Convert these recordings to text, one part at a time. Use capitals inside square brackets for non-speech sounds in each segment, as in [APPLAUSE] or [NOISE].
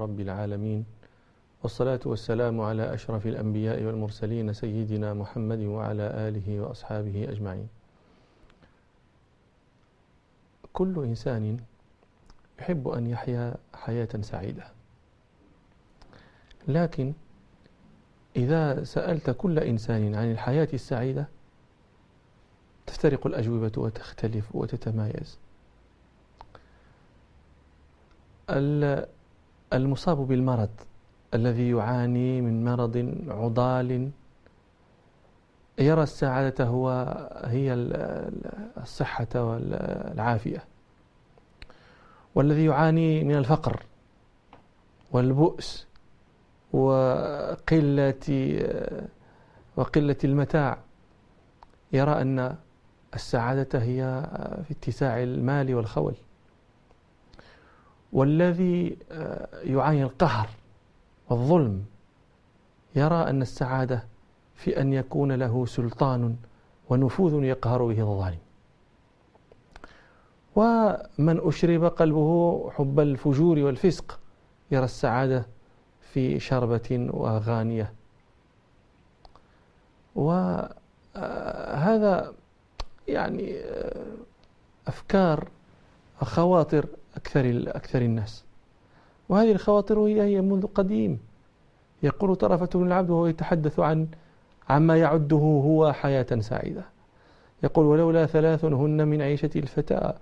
رب العالمين والصلاة والسلام على أشرف الأنبياء والمرسلين سيدنا محمد وعلى آله وأصحابه أجمعين. كل إنسان يحب أن يحيا حياة سعيدة. لكن إذا سألت كل إنسان عن الحياة السعيدة تفترق الأجوبة وتختلف وتتمايز. المصاب بالمرض الذي يعاني من مرض عضال يرى السعادة هو هي الصحة والعافية. والذي يعاني من الفقر والبؤس وقلة وقلة المتاع يرى أن السعادة هي في اتساع المال والخول. والذي آه، يعاني القهر والظلم يرى أن السعادة في أن يكون له سلطان ونفوذ يقهر به الظالم. ومن أشرب قلبه حب الفجور والفسق يرى السعادة في شربة وغانية. وهذا آه، يعني آه، أفكار خواطر أكثر أكثر الناس. وهذه الخواطر هي هي منذ قديم. يقول طرفة بن العبد وهو يتحدث عن عما يعده هو حياة سعيدة. يقول ولولا ثلاث هن من عيشة الفتى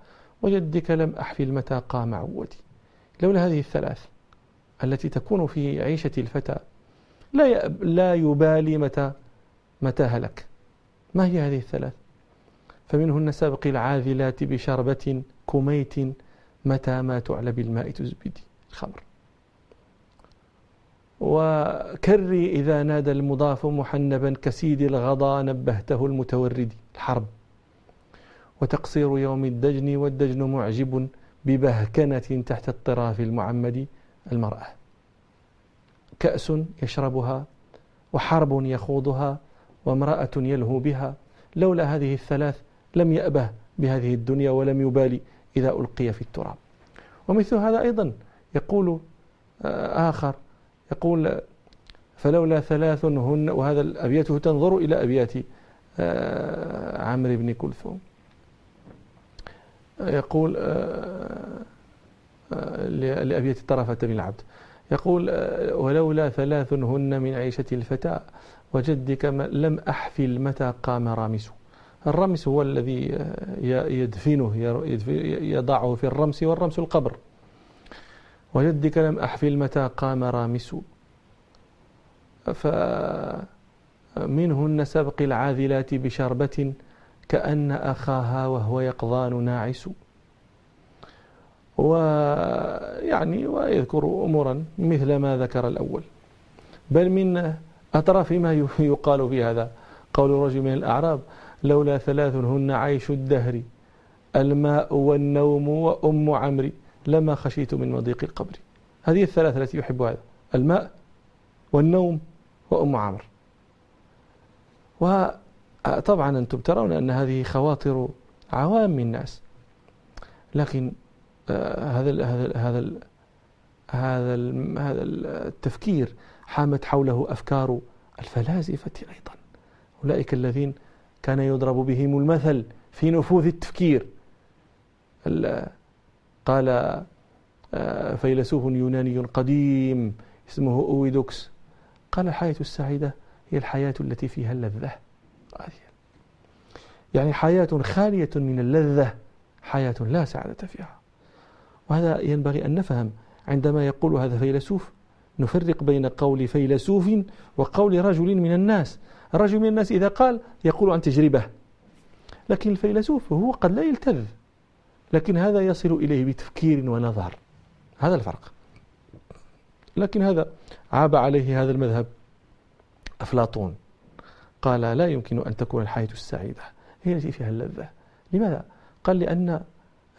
وجدك لم أحفل متى قام عودي. لولا هذه الثلاث التي تكون في عيشة الفتى لا لا يبالي متى متى هلك. ما هي هذه الثلاث؟ فمنهن سبق العاذلات بشربة كميت متى ما تعلى بالماء تزبدي الخمر. وكري إذا نادى المضاف محنبا كسيد الغضا نبهته المتوردي الحرب. وتقصير يوم الدجن والدجن معجب ببهكنة تحت الطراف المعمد المرأة. كأس يشربها وحرب يخوضها وامرأة يلهو بها. لولا هذه الثلاث لم يأبه بهذه الدنيا ولم يبالي إذا ألقي في التراب. ومثل هذا أيضا يقول آه، آخر يقول فلولا ثلاث هن وهذا أبياته تنظر إلى أبيات آه، عمرو بن كلثوم. يقول آه، لأبيات طرفة بن العبد. يقول ولولا ثلاث هن من عيشة الفتى وجدك لم أحفل متى قام رامسه الرمس هو الذي يدفنه يضعه في الرمس والرمس القبر. وجدك لم أحفل متى قام رامس. فمنهن سبق العاذلات بشربة كأن أخاها وهو يقظان ناعس. ويعني ويذكر أمورا مثل ما ذكر الأول. بل من أطراف ما يقال في هذا قول رجل من الأعراب لولا ثلاث هن عيش الدهر. الماء والنوم وأم عمري. لما خشيت من مضيق القبر. هذه الثلاث التي يحب هذا. الماء والنوم وأم عمرو. وطبعا أنتم ترون أن هذه خواطر عوام الناس. لكن آه، هذا هذا هذا هذا هذا التفكير حامت حوله أفكار الفلاسفة أيضا. أولئك الذين كان يضرب بهم المثل في نفوذ التفكير. قال آه، فيلسوف يوناني قديم اسمه أويدوكس قال الحياة السعيدة هي الحياة التي فيها اللذة. يعني حياة خالية من اللذة حياة لا سعادة فيها. وهذا ينبغي أن نفهم. عندما يقول هذا فيلسوف نفرق بين قول فيلسوف وقول رجل من الناس. الرجل من الناس إذا قال يقول عن تجربة. لكن الفيلسوف هو قد لا يلتذ. لكن هذا يصل إليه بتفكير ونظر. هذا الفرق. لكن هذا عاب عليه هذا المذهب أفلاطون. قال لا يمكن أن تكون الحياة السعيدة. هي التي فيها اللذة. لماذا؟ قال لأن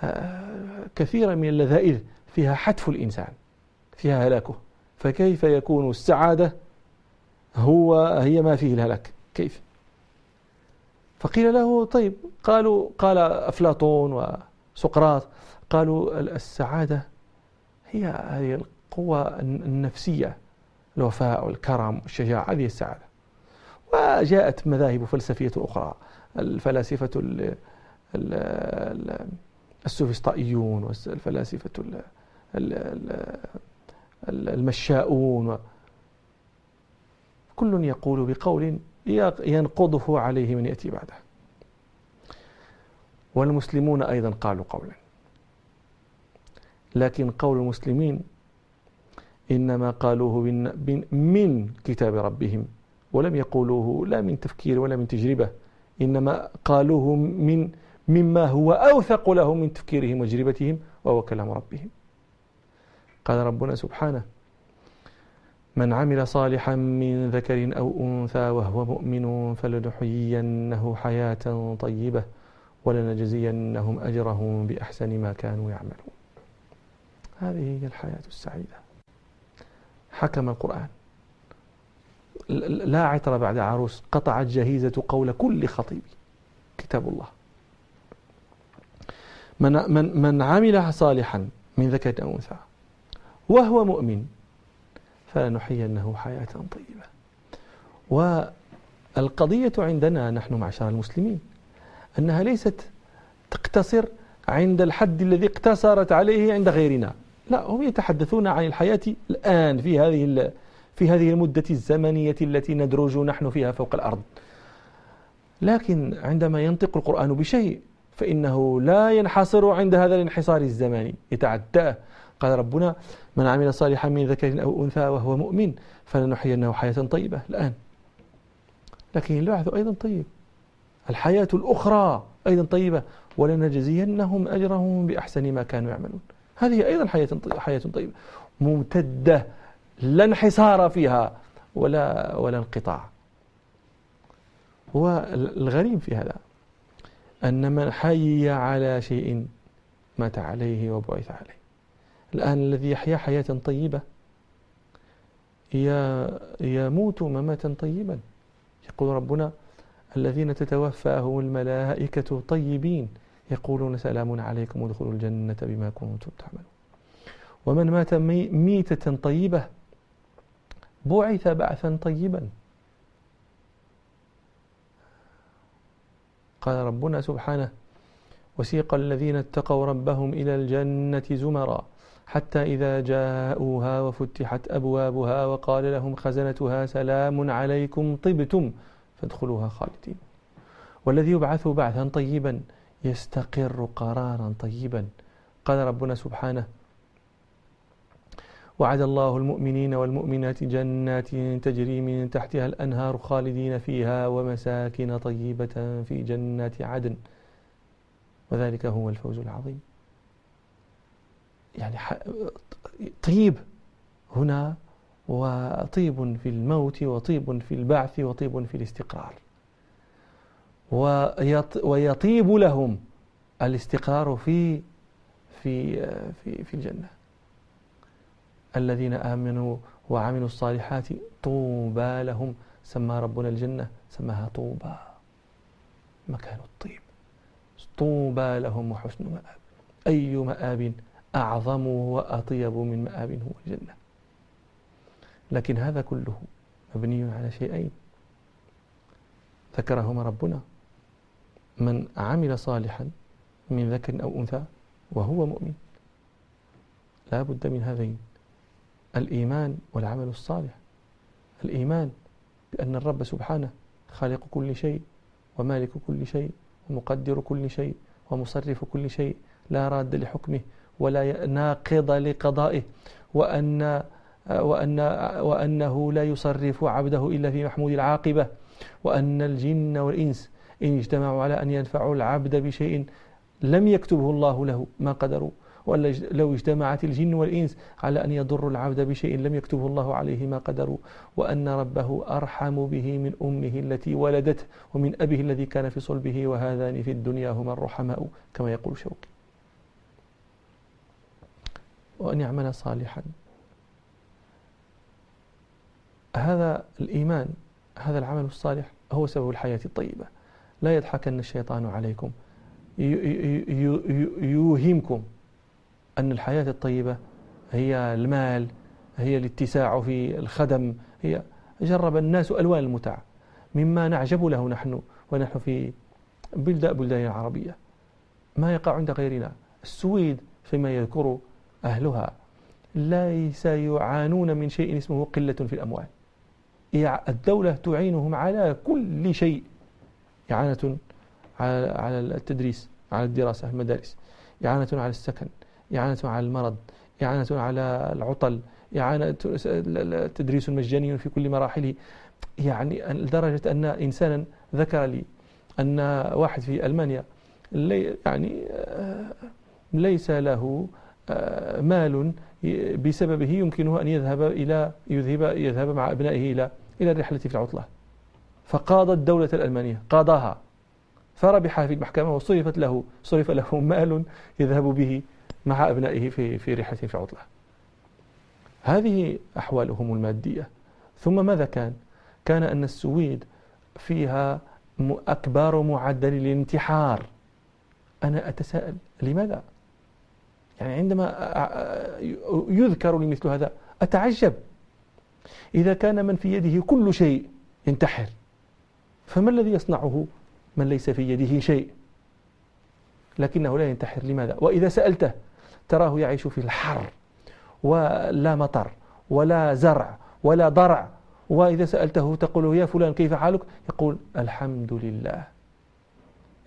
آه، كثيرا من اللذائذ فيها حتف الإنسان. فيها هلاكه. فكيف يكون السعادة هو هي ما فيه الهلاك. كيف؟ فقيل له طيب قالوا قال أفلاطون وسقراط قالوا السعادة هي هذه القوة النفسية الوفاء والكرم والشجاعة هذه السعادة. وجاءت مذاهب فلسفية أخرى الفلاسفة السوفسطائيون والفلاسفة المشاؤون كل يقول بقول ينقضه عليه من يأتي بعده. والمسلمون أيضا قالوا قولا. لكن قول المسلمين إنما قالوه من كتاب ربهم ولم يقولوه لا من تفكير ولا من تجربة إنما قالوه من مما هو أوثق لهم من تفكيرهم وتجربتهم وهو كلام ربهم. قال ربنا سبحانه من عمل صالحا من ذكر أو أنثى وهو مؤمن فلنحيينه حياة طيبة ولنجزينهم أجرهم بأحسن ما كانوا يعملون. هذه هي الحياة السعيدة. حكم القرآن. لا عطر بعد عروس قطعت جهيزة قول كل خطيب. كتاب الله. من, من, من عمل صالحا من ذكر أو أنثى وهو مؤمن فلنحيينه حياة طيبة. والقضية عندنا نحن معشر المسلمين أنها ليست تقتصر عند الحد الذي اقتصرت عليه عند غيرنا. لا هم يتحدثون عن الحياة الآن في هذه في هذه المدة الزمنية التي ندرج نحن فيها فوق الأرض. لكن عندما ينطق القرآن بشيء فإنه لا ينحصر عند هذا الانحصار الزماني يتعداه قال ربنا من عمل صالحا من ذكر أو أنثى وهو مؤمن فلنحيينه حياة طيبة. الآن. لكن البعث أيضا طيب. الحياة الأخرى أيضا طيبة ولنجزينهم أجرهم بأحسن ما كانوا يعملون. هذه أيضا حياة حياة طيبة. ممتدة. لا انحصار فيها ولا ولا انقطاع. هو الغريب في هذا أن من حي على شيء مات عليه وبعث عليه. الآن الذي يحيا حياة طيبة. يموت مماتا طيبا. يقول ربنا الذين تتوفاهم الملائكة طيبين يقولون سلام عليكم ادخلوا الجنة بما كنتم تعملون. ومن مات ميتة طيبة بعث بعثا طيبا. قال ربنا سبحانه وسيق الذين اتقوا ربهم إلى الجنة زمرا. حتى إذا جاءوها وفتحت أبوابها وقال لهم خزنتها سلام عليكم طبتم فادخلوها خالدين. والذي يبعث بعثا طيبا يستقر قرارا طيبا. قال ربنا سبحانه وعد الله المؤمنين والمؤمنات جنات تجري من تحتها الأنهار خالدين فيها ومساكن طيبة في جنات عدن. وذلك هو الفوز العظيم. يعني طيب هنا وطيب في الموت وطيب في البعث وطيب في الاستقرار. ويطيب لهم الاستقرار في في في في الجنة. الذين آمنوا وعملوا الصالحات طوبى لهم سمى ربنا الجنة سماها طوبى. مكان الطيب. طوبى لهم وحسن مآب. أي مآب؟ أعظم وأطيب من مآب هو الجنة لكن هذا كله مبني على شيئين. ذكرهما ربنا. من عمل صالحا من ذكر أو أنثى وهو مؤمن. لا بد من هذين. الإيمان والعمل الصالح. الإيمان بأن الرب سبحانه خالق كل شيء ومالك كل شيء ومقدر كل شيء ومصرف كل شيء. لا راد لحكمه ولا ناقض لقضائه وأن وأن وأنه لا يصرف عبده إلا في محمود العاقبة وأن الجن والإنس إن اجتمعوا على أن ينفعوا العبد بشيء لم يكتبه الله له ما قدروا ولا لو اجتمعت الجن والإنس على أن يضروا العبد بشيء لم يكتبه الله عليه ما قدروا وأن ربه أرحم به من أمه التي ولدته ومن أبيه الذي كان في صلبه وهذان في الدنيا هما الرحماء كما يقول شوقي. وأن يعمل صالحا. هذا الإيمان هذا العمل الصالح هو سبب الحياة الطيبة. لا يضحكن الشيطان عليكم. يوهمكم أن الحياة الطيبة هي المال هي الاتساع في الخدم هي جرب الناس ألوان المتع مما نعجب له نحن ونحن في بلدان بلدان عربية. ما يقع عند غيرنا. السويد فيما يذكر أهلها ليس يعانون من شيء اسمه قلة في الأموال. الدولة تعينهم على كل شيء. إعانة على التدريس على الدراسة المدارس. إعانة على السكن إعانة على المرض إعانة على العطل إعانة تدريس مجاني في كل مراحله. يعني لدرجة أن إنسانا ذكر لي أن واحد في ألمانيا يعني آه، ليس له مال بسببه يمكنه أن يذهب إلى يذهب يذهب مع أبنائه إلى إلى الرحلة في العطلة. فقاض الدولة الألمانية قاضاها. فربح في المحكمة وصرفت له صرف له [LAUGHS] مال يذهب به مع أبنائه في في رحلة في عطلة هذه أحوالهم المادية. ثم ماذا كان؟ كان أن السويد فيها أكبر معدل الانتحار. أنا أتساءل لماذا؟ يعني عندما يذكر لي مثل هذا أتعجب. إذا كان من في يده كل شيء ينتحر فما الذي يصنعه؟ من ليس في يده شيء. لكنه لا ينتحر. لماذا؟ وإذا سألته تراه يعيش في الحر ولا مطر ولا زرع ولا ضرع. وإذا سألته تقول يا فلان كيف حالك؟ يقول الحمد لله.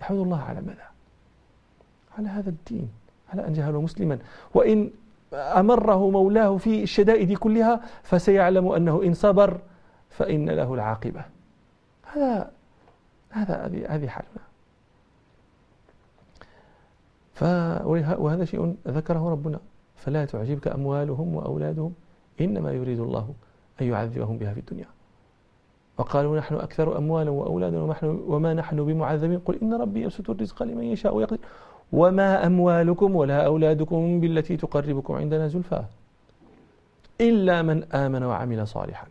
يحمد الله على ماذا؟ على هذا الدين. على أن جهله مسلما؟ وإن أمره مولاه في الشدائد كلها فسيعلم أنه إن صبر فإن له العاقبة. هذا هذا هذه حالنا. وهذا شيء ذكره ربنا. فلا تعجبك أموالهم وأولادهم إنما يريد الله أن يعذبهم بها في الدنيا. وقالوا نحن أكثر أموالا وأولادا وما نحن بمعذبين. قل إن ربي يبسط الرزق لمن يشاء ويقدر. وما أموالكم ولا أولادكم بالتي تقربكم عندنا زلفى إلا من آمن وعمل صالحا.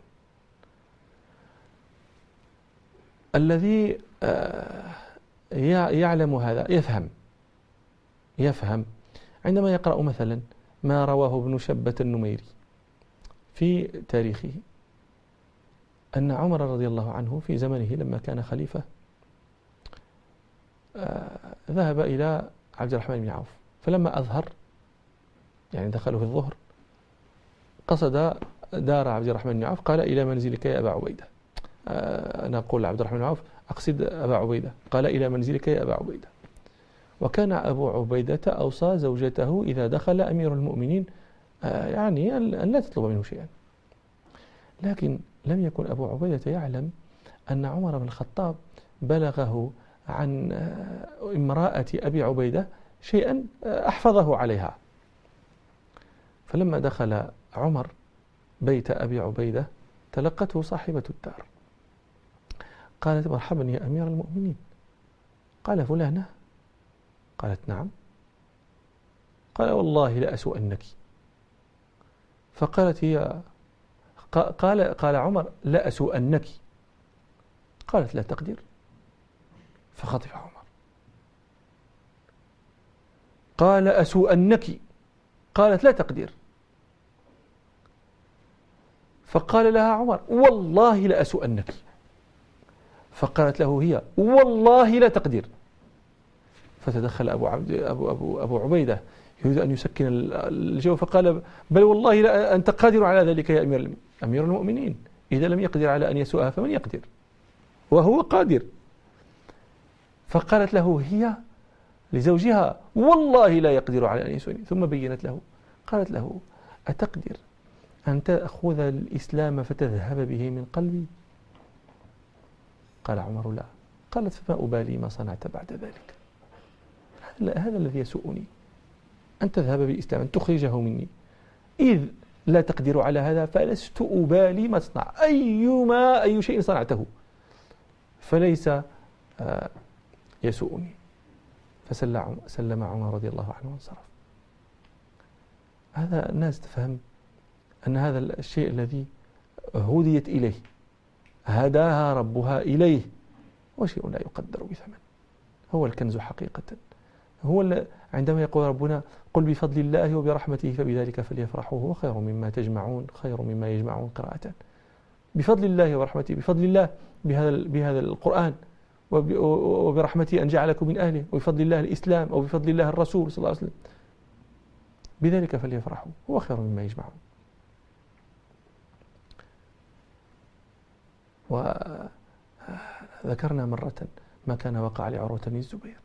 الذي آه، يعلم هذا يفهم يفهم. عندما يقرأ مثلا ما رواه ابن شبة النميري في تاريخه أن عمر رضي الله عنه في زمنه لما كان خليفة آه، ذهب إلى عبد الرحمن بن عوف. فلما أظهر يعني دخلوا في الظهر قصد دار عبد الرحمن بن عوف قال إلى منزلك يا أبا عبيدة. آه، أنا أقول لعبد الرحمن بن عوف أقصد أبا عبيدة. قال إلى منزلك يا أبا عبيدة. وكان أبو عبيدة أوصى زوجته إذا دخل أمير المؤمنين آه، يعني أن لا تطلب منه شيئا. لكن لم يكن أبو عبيدة يعلم أن عمر بن الخطاب بلغه عن آه، امرأة أبي عبيدة شيئا آه، أحفظه عليها. فلما دخل عمر بيت أبي عبيدة تلقته صاحبة الدار. قالت مرحبا يا أمير المؤمنين. قال فلانة. قالت نعم. قال والله لأسوأنك فقالت هي قال قال عمر لأسوأنك قالت لا تقدر. فخطف عمر. قال أسوءنك قالت لا تقدر فقال لها عمر والله لأسوءنك فقالت له هي والله لا تقدر فتدخل أبو, عبد أبو, أبو, أبو عبيدة يريد أن يسكن الجو فقال بل والله لا أنت قادر على ذلك يا أمير, أمير المؤمنين. إذا لم يقدر على أن يسوءها فمن يقدر؟ وهو قادر. فقالت له هي لزوجها والله لا يقدر على أن يسوني ثم بينت له قالت له أتقدر أن تأخذ الإسلام فتذهب به من قلبي؟ قال عمر لا. قالت فما أبالي ما صنعت بعد ذلك؟ هذا الذي يسوءني أن تذهب بالإسلام أن تخرجه مني. إذ لا تقدر على هذا فلست أبالي ما تصنع أيما أي شيء صنعته. فليس آه يسوءني. فسلم عمر رضي الله عنه وانصرف. هذا الناس تفهم أن هذا الشيء الذي هديت إليه هداها ربها إليه وشيء لا يقدر بثمن. هو الكنز حقيقة. هو عندما يقول ربنا قل بفضل الله وبرحمته فبذلك فليفرحوا هو خير مما تجمعون خير مما يجمعون قراءة. بفضل الله ورحمته بفضل الله بهذا بهذا القرآن. وبرحمته أن جعلكم من أهله وبفضل الله الإسلام وبفضل الله الرسول صلى الله عليه وسلم. بذلك فليفرحوا هو خير مما يجمعون. وذكرنا مرة ما كان وقع لعروة بن الزبير.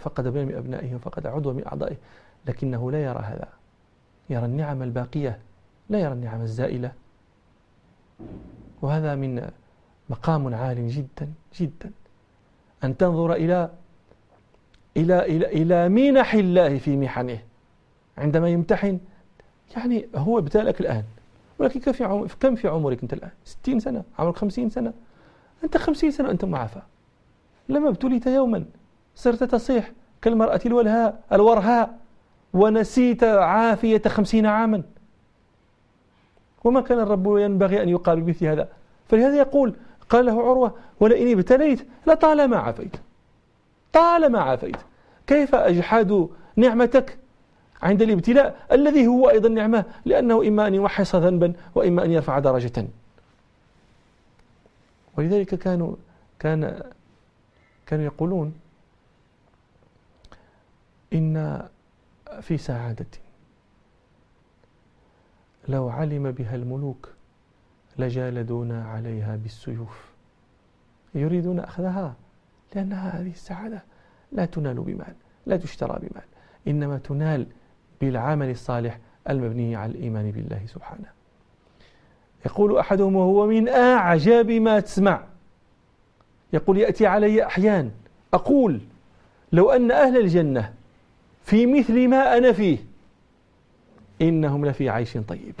فقد ابن من أبنائه وفقد عضو من أعضائه لكنه لا يرى هذا. يرى النعم الباقية لا يرى النعم الزائلة. وهذا من مقام عال جدا جدا. أن تنظر إلى إلى إلى إلى منح الله في محنه. عندما يمتحن يعني هو ابتلك الآن. ولكن كم في كم في عمرك أنت الآن؟ 60 سنة عمرك 50 سنة. أنت 50 سنة أنت معافى. لما ابتليت يوما. صرت تصيح كالمرأة الولهاء الورهاء. ونسيت عافية خمسين عاما. وما كان الرب ينبغي أن يقال بمثل هذا. فلهذا يقول قال له عروة ولئن ابتليت لطالما عافيت طالما عافيت كيف أجحد نعمتك عند الابتلاء الذي هو أيضا نعمة؟ لأنه إما أن يوحص ذنبا وإما أن يرفع درجة. ولذلك كانوا كان كانوا يقولون إن في سعادة. لو علم بها الملوك لجالدونا عليها بالسيوف. يريدون أخذها لأن هذه السعادة لا تنال بمال لا تشترى بمال إنما تنال بالعمل الصالح المبني على الإيمان بالله سبحانه. يقول أحدهم وهو من أعجب ما تسمع. يقول يأتي علي أحيان أقول لو أن أهل الجنة في مثل ما أنا فيه إنهم لفي عيش طيب.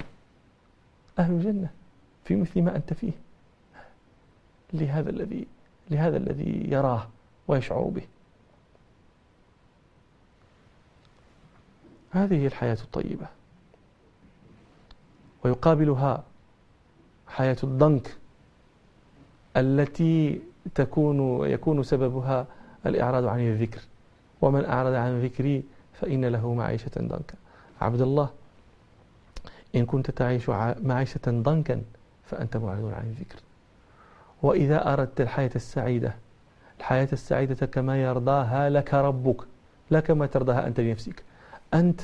أهل الجنة في مثل ما أنت فيه. لهذا الذي لهذا الذي يراه ويشعر به. هذه الحياة الطيبة. ويقابلها حياة الضنك التي تكون يكون سببها الإعراض عن الذكر. ومن أعرض عن ذكري فإن له معيشة ضنكا. عبد الله إن كنت تعيش معيشة ضنكا فأنت معرض عن الذكر وإذا أردت الحياة السعيدة الحياة السعيدة كما يرضاها لك ربك لا كما ترضاها أنت لنفسك أنت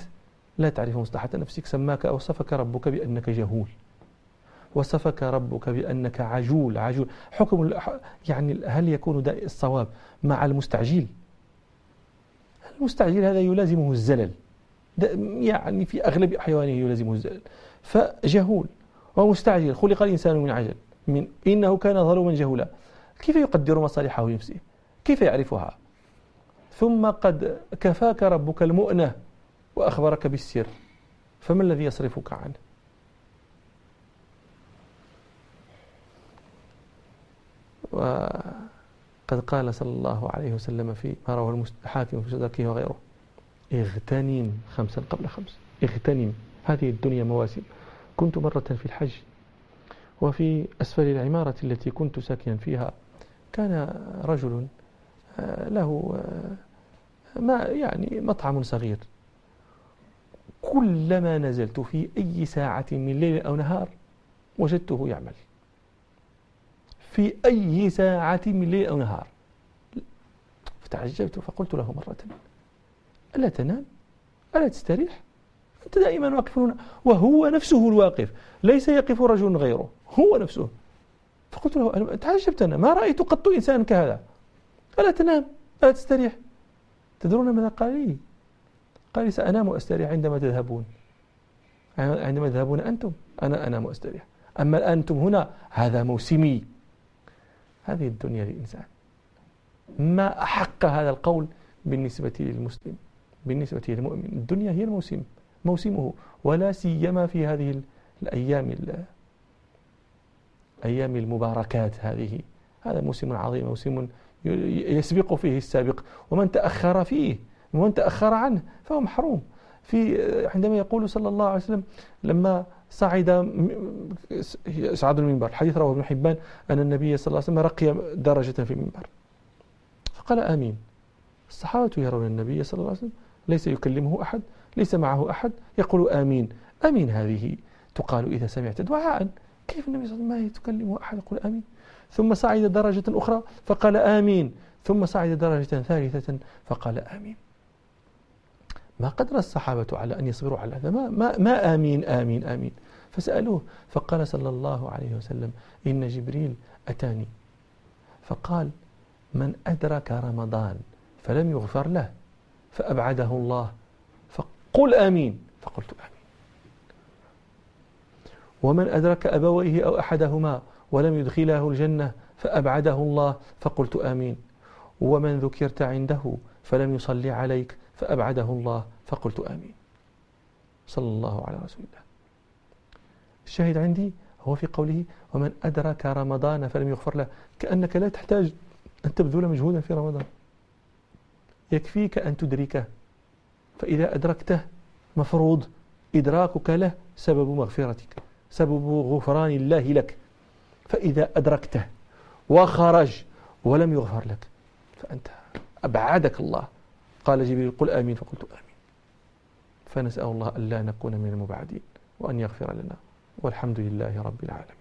لا تعرف مصلحة نفسك سماك وصفك ربك بأنك جهول. وصفك ربك بأنك عجول عجول. حكم يعني هل يكون الصواب مع المستعجل؟ المستعجل هذا يلازمه الزلل. يعني في أغلب أحيانه يلازمه الزلل. فجهول. ومستعجل خلق الإنسان من عجل من إنه كان ظلوما جهولا. كيف يقدر مصالحه لنفسه؟ كيف يعرفها؟ ثم قد كفاك ربك المؤنة وأخبرك بالسر فما الذي يصرفك عنه؟ وقد قال صلى الله عليه وسلم في ما رواه الحاكم في صدقه وغيره اغتنم خمسا قبل خمس اغتنم. هذه الدنيا مواسم. كنت مرة في الحج وفي أسفل العمارة التي كنت ساكنا فيها كان رجل آه، له آه، ما يعني مطعم صغير. كلما نزلت في أي ساعة من ليل أو نهار وجدته يعمل. في أي ساعة من ليل أو نهار. فتعجبت فقلت له مرة ألا تنام؟ ألا تستريح؟ دائما واقف هنا وهو نفسه الواقف ليس يقف رجل غيره هو نفسه. فقلت له تعجبت أنا ما رأيت قط إنسان كهذا؟ ألا تنام ألا تستريح. تدرون ماذا قال لي؟ قال لي سأنام وأستريح عندما تذهبون. عندما تذهبون أنتم أنا أنام وأستريح. أما أنتم هنا هذا موسمي. هذه الدنيا للإنسان. ما أحق هذا القول بالنسبة للمسلم بالنسبة للمؤمن. الدنيا هي الموسم. موسمه ولا سيما في هذه الأيام أيام المباركات هذه. هذا موسم عظيم موسم يسبق فيه السابق. ومن تأخر فيه ومن تأخر عنه فهو محروم. في عندما يقول صلى الله عليه وسلم لما صعد صعد المنبر الحديث رواه ابن حبان أن النبي صلى الله عليه وسلم رقي درجة في المنبر. فقال آمين. الصحابة يرون النبي صلى الله عليه وسلم ليس يكلمه أحد. ليس معه أحد يقول آمين. آمين هذه تقال إذا سمعت دعاء. كيف النبي صلى الله عليه وسلم ما يتكلم أحد يقول آمين؟ ثم صعد درجة أخرى فقال آمين. ثم صعد درجة ثالثة فقال آمين. ما قدر الصحابة على أن يصبروا على هذا؟ ما, ما, ما آمين آمين آمين. فسألوه فقال صلى الله عليه وسلم إن جبريل أتاني. فقال من أدرك رمضان فلم يغفر له فأبعده الله. فقل آمين. فقلت آمين. ومن أدرك أبويه أو أحدهما ولم يدخله الجنة فأبعده الله فقلت آمين. ومن ذكرت عنده فلم يصلي عليك فأبعده الله فقلت آمين. صلى الله على رسول الله. الشاهد عندي هو في قوله ومن أدرك رمضان فلم يغفر له كأنك لا تحتاج أن تبذل مجهودا في رمضان. يكفيك أن تدركه. فإذا أدركته مفروض إدراكك له سبب مغفرتك سبب غفران الله لك. فإذا أدركته وخرج ولم يغفر لك فأنت أبعدك الله. قال جبريل قل آمين فقلت آمين. فنسأل الله ألا نكون من المبعدين وأن يغفر لنا. والحمد لله رب العالمين.